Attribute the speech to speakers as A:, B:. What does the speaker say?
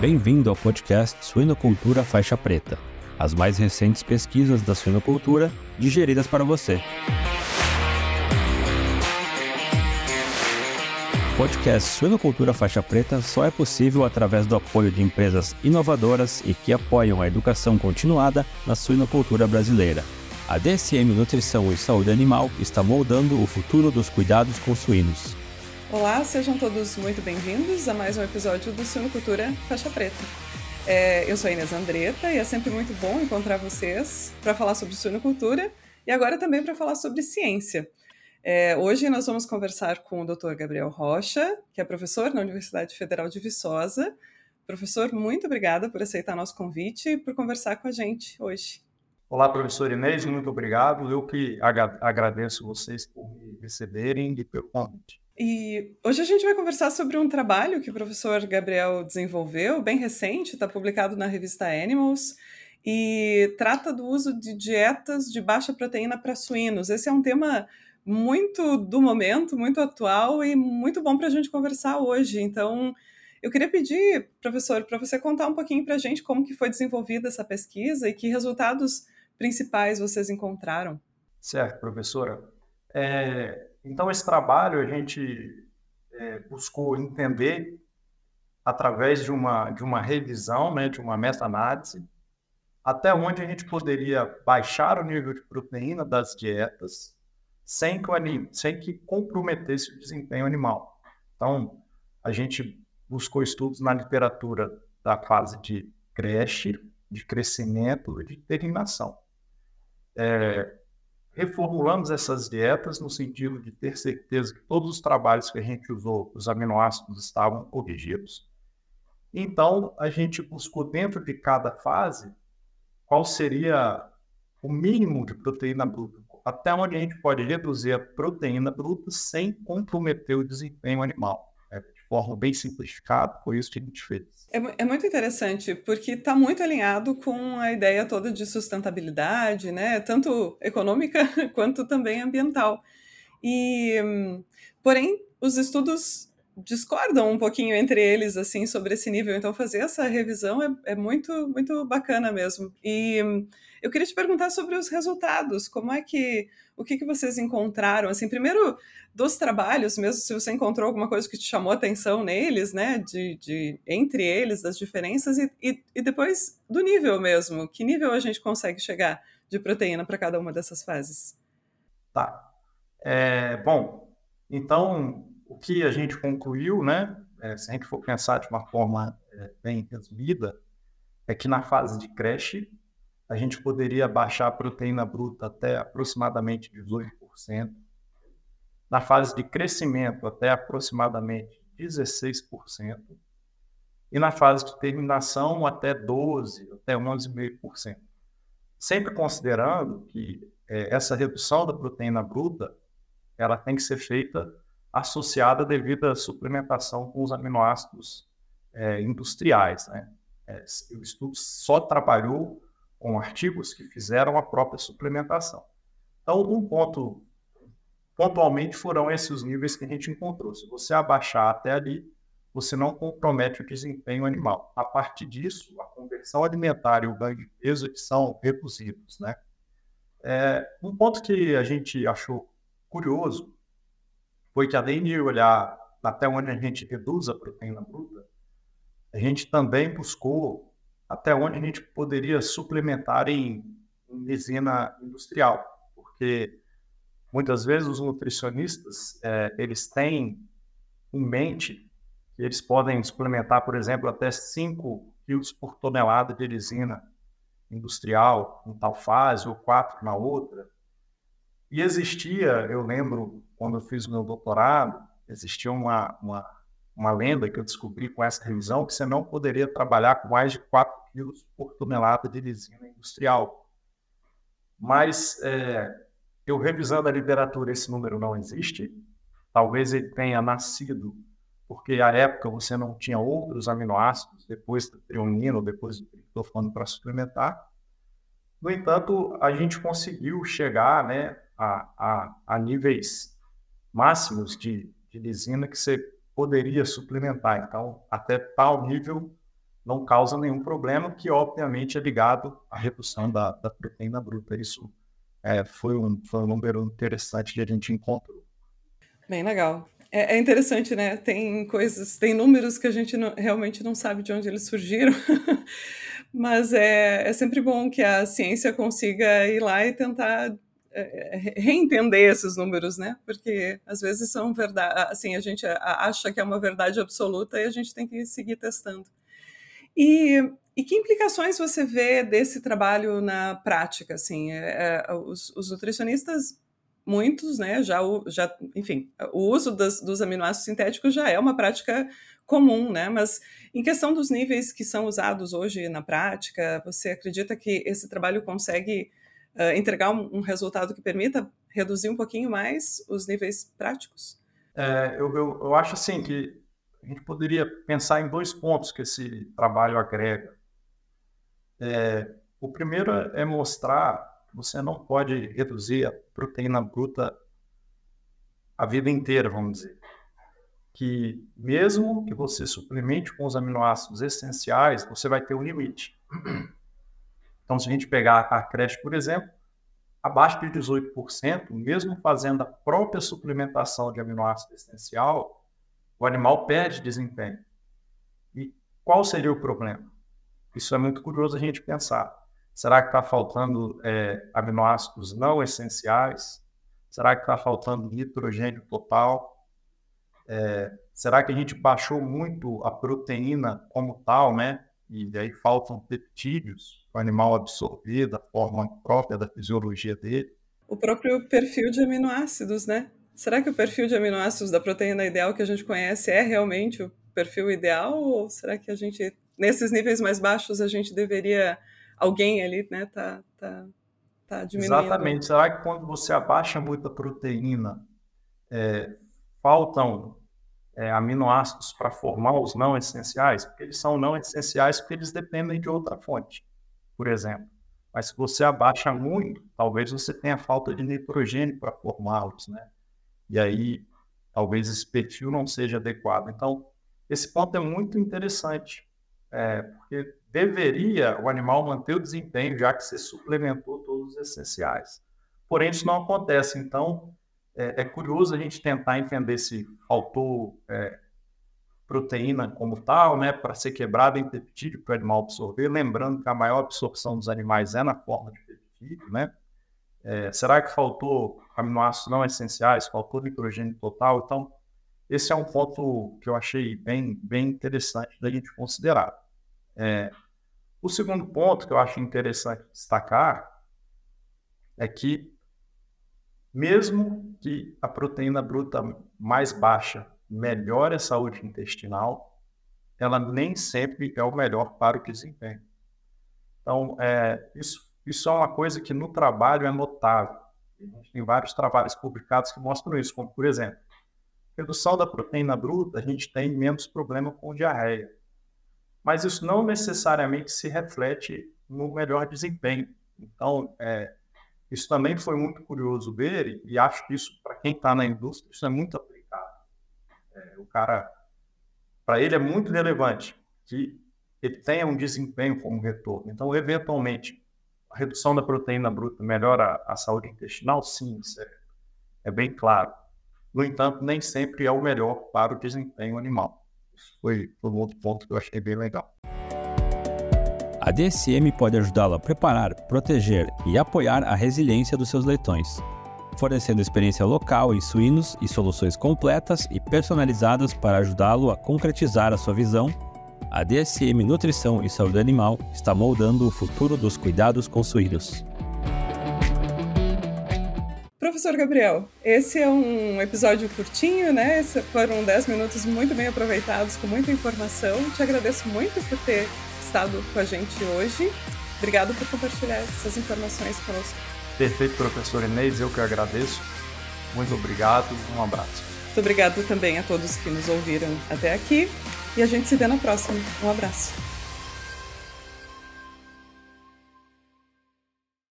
A: Bem-vindo ao podcast Suinocultura Faixa Preta, as mais recentes pesquisas da suinocultura digeridas para você. O podcast Suinocultura Faixa Preta só é possível através do apoio de empresas inovadoras e que apoiam a educação continuada na suinocultura brasileira. A DSM Nutrição e Saúde Animal está moldando o futuro dos cuidados com suínos.
B: Olá, sejam todos muito bem-vindos a mais um episódio do Suinocultura Faixa Preta. É, eu sou a Inês Andretta e é sempre muito bom encontrar vocês para falar sobre suinocultura e agora também para falar sobre ciência. É, hoje nós vamos conversar com o Dr. Gabriel Rocha, que é professor na Universidade Federal de Viçosa. Professor, muito obrigada por aceitar nosso convite e por conversar com a gente hoje.
C: Olá, professor Inês, muito obrigado. Eu que agradeço vocês por me receberem e pelo convite.
B: E hoje a gente vai conversar sobre um trabalho que o professor Gabriel desenvolveu, bem recente, está publicado na revista Animals, e trata do uso de dietas de baixa proteína para suínos. Esse é um tema muito do momento, muito atual e muito bom para a gente conversar hoje. Então, eu queria pedir, professor, para você contar um pouquinho para a gente como que foi desenvolvida essa pesquisa e que resultados principais vocês encontraram.
C: Certo, professora. É, então, esse trabalho a gente é, buscou entender através de uma, de uma revisão, né, de uma meta-análise, até onde a gente poderia baixar o nível de proteína das dietas sem que, o anim, sem que comprometesse o desempenho animal. Então, a gente buscou estudos na literatura da fase de creche, de crescimento e de terminação. É, reformulamos essas dietas no sentido de ter certeza que todos os trabalhos que a gente usou, os aminoácidos estavam corrigidos. Então, a gente buscou dentro de cada fase qual seria o mínimo de proteína bruta, até onde a gente pode reduzir a proteína bruta sem comprometer o desempenho animal forma bem simplificada, foi isso que a gente fez.
B: É, é muito interessante, porque está muito alinhado com a ideia toda de sustentabilidade, né? tanto econômica quanto também ambiental. E, porém, os estudos discordam um pouquinho entre eles assim sobre esse nível, então fazer essa revisão é, é muito, muito bacana mesmo. E eu queria te perguntar sobre os resultados, como é que o que, que vocês encontraram? Assim, primeiro dos trabalhos, mesmo se você encontrou alguma coisa que te chamou atenção neles, né? De, de entre eles, das diferenças, e, e, e depois do nível mesmo. Que nível a gente consegue chegar de proteína para cada uma dessas fases?
C: Tá. É, bom, então o que a gente concluiu, né? É, se a gente for pensar de uma forma é, bem resumida, é que na fase de creche a gente poderia baixar a proteína bruta até aproximadamente 18%, na fase de crescimento até aproximadamente 16%, e na fase de terminação até 12%, até 11,5%. Sempre considerando que é, essa redução da proteína bruta ela tem que ser feita associada devido à suplementação com os aminoácidos é, industriais. Né? É, o estudo só trabalhou com artigos que fizeram a própria suplementação. Então, um ponto, pontualmente, foram esses os níveis que a gente encontrou. Se você abaixar até ali, você não compromete o desempenho animal. A partir disso, a conversão alimentar e o ganho de peso são reduzidos. Né? É, um ponto que a gente achou curioso foi que, além de olhar até onde a gente reduz a proteína bruta, a gente também buscou até onde a gente poderia suplementar em, em resina industrial, porque muitas vezes os nutricionistas é, eles têm em mente que eles podem suplementar, por exemplo, até 5 quilos por tonelada de resina industrial em tal fase ou 4 na outra. E existia, eu lembro, quando eu fiz meu doutorado, existia uma, uma uma lenda que eu descobri com essa revisão, que você não poderia trabalhar com mais de 4 quilos por tonelada de resina industrial. Mas, é, eu revisando a literatura, esse número não existe. Talvez ele tenha nascido porque à época você não tinha outros aminoácidos, depois do trionino, depois do triptofano para suplementar. No entanto, a gente conseguiu chegar né, a, a, a níveis máximos de, de lisina que você poderia suplementar. Então, até tal nível, não causa nenhum problema, que obviamente é ligado à redução da, da proteína bruta. Isso é, foi, um, foi um número interessante que a gente encontrou.
B: Bem legal. É, é interessante, né? Tem coisas, tem números que a gente não, realmente não sabe de onde eles surgiram, mas é, é sempre bom que a ciência consiga ir lá e tentar é, reentender esses números, né? Porque às vezes são verdade, assim, a gente acha que é uma verdade absoluta e a gente tem que seguir testando. E, e que implicações você vê desse trabalho na prática? Assim, é, é, os, os, nutricionistas, muitos, né, já, já enfim, o uso das, dos aminoácidos sintéticos já é uma prática comum, né? Mas em questão dos níveis que são usados hoje na prática, você acredita que esse trabalho consegue uh, entregar um, um, resultado que permita reduzir um pouquinho mais os níveis práticos?
C: É, eu, eu, eu acho assim que a gente poderia pensar em dois pontos que esse trabalho agrega. É, o primeiro é mostrar que você não pode reduzir a proteína bruta a vida inteira, vamos dizer. Que mesmo que você suplemente com os aminoácidos essenciais, você vai ter um limite. Então, se a gente pegar a creche, por exemplo, abaixo de 18%, mesmo fazendo a própria suplementação de aminoácido essencial, o animal perde desempenho. E qual seria o problema? Isso é muito curioso a gente pensar. Será que está faltando é, aminoácidos não essenciais? Será que está faltando nitrogênio total? É, será que a gente baixou muito a proteína como tal, né? E aí faltam peptídeos para o animal absorver da forma própria da fisiologia dele?
B: O próprio perfil de aminoácidos, né? Será que o perfil de aminoácidos da proteína ideal que a gente conhece é realmente o perfil ideal? Ou será que a gente, nesses níveis mais baixos, a gente deveria, alguém ali, né, tá, tá, tá diminuindo?
C: Exatamente. Será que quando você abaixa muita proteína, é, faltam é, aminoácidos para formar os não essenciais? Porque eles são não essenciais porque eles dependem de outra fonte, por exemplo. Mas se você abaixa muito, talvez você tenha falta de nitrogênio para formá-los, né? e aí talvez esse perfil não seja adequado. Então, esse ponto é muito interessante, é, porque deveria o animal manter o desempenho, já que você suplementou todos os essenciais. Porém, isso não acontece. Então, é, é curioso a gente tentar entender se faltou é, proteína como tal, né, para ser quebrada em peptídeo para o animal absorver. Lembrando que a maior absorção dos animais é na forma de peptídeo, né? É, será que faltou aminoácidos não essenciais? Faltou nitrogênio total? Então, esse é um ponto que eu achei bem, bem interessante da gente considerar. É, o segundo ponto que eu acho interessante destacar é que, mesmo que a proteína bruta mais baixa melhore a saúde intestinal, ela nem sempre é o melhor para o desempenho. Então, é, isso isso é uma coisa que no trabalho é notável. Tem vários trabalhos publicados que mostram isso, como por exemplo, redução da proteína bruta, a gente tem menos problema com diarreia. Mas isso não necessariamente se reflete no melhor desempenho. Então, é, isso também foi muito curioso ver, e acho que isso, para quem está na indústria, isso é muito aplicado. É, o cara, para ele é muito relevante que ele tenha um desempenho como retorno. Então, eventualmente, a redução da proteína bruta melhora a, saúde intestinal? Sim, isso é, é bem claro. No entanto, nem sempre é o melhor para o desempenho animal. Isso foi um outro ponto que eu achei bem legal.
A: A DSM pode ajudá-lo a preparar, proteger e apoiar a resiliência dos seus leitões, fornecendo experiência local em suínos e soluções completas e personalizadas para ajudá-lo a concretizar a sua visão a DSM Nutrição e Saúde Animal está moldando o futuro dos cuidados com suínos.
B: Professor Gabriel, esse é um episódio curtinho, né? Foram 10 minutos muito bem aproveitados, com muita informação. Te agradeço muito por ter estado com a gente hoje. Obrigado por compartilhar essas informações conosco.
C: Perfeito, professor Inês, eu que agradeço. Muito obrigado, um abraço.
B: Muito obrigado também a todos que nos ouviram até aqui. E a gente se vê na próxima. Um abraço.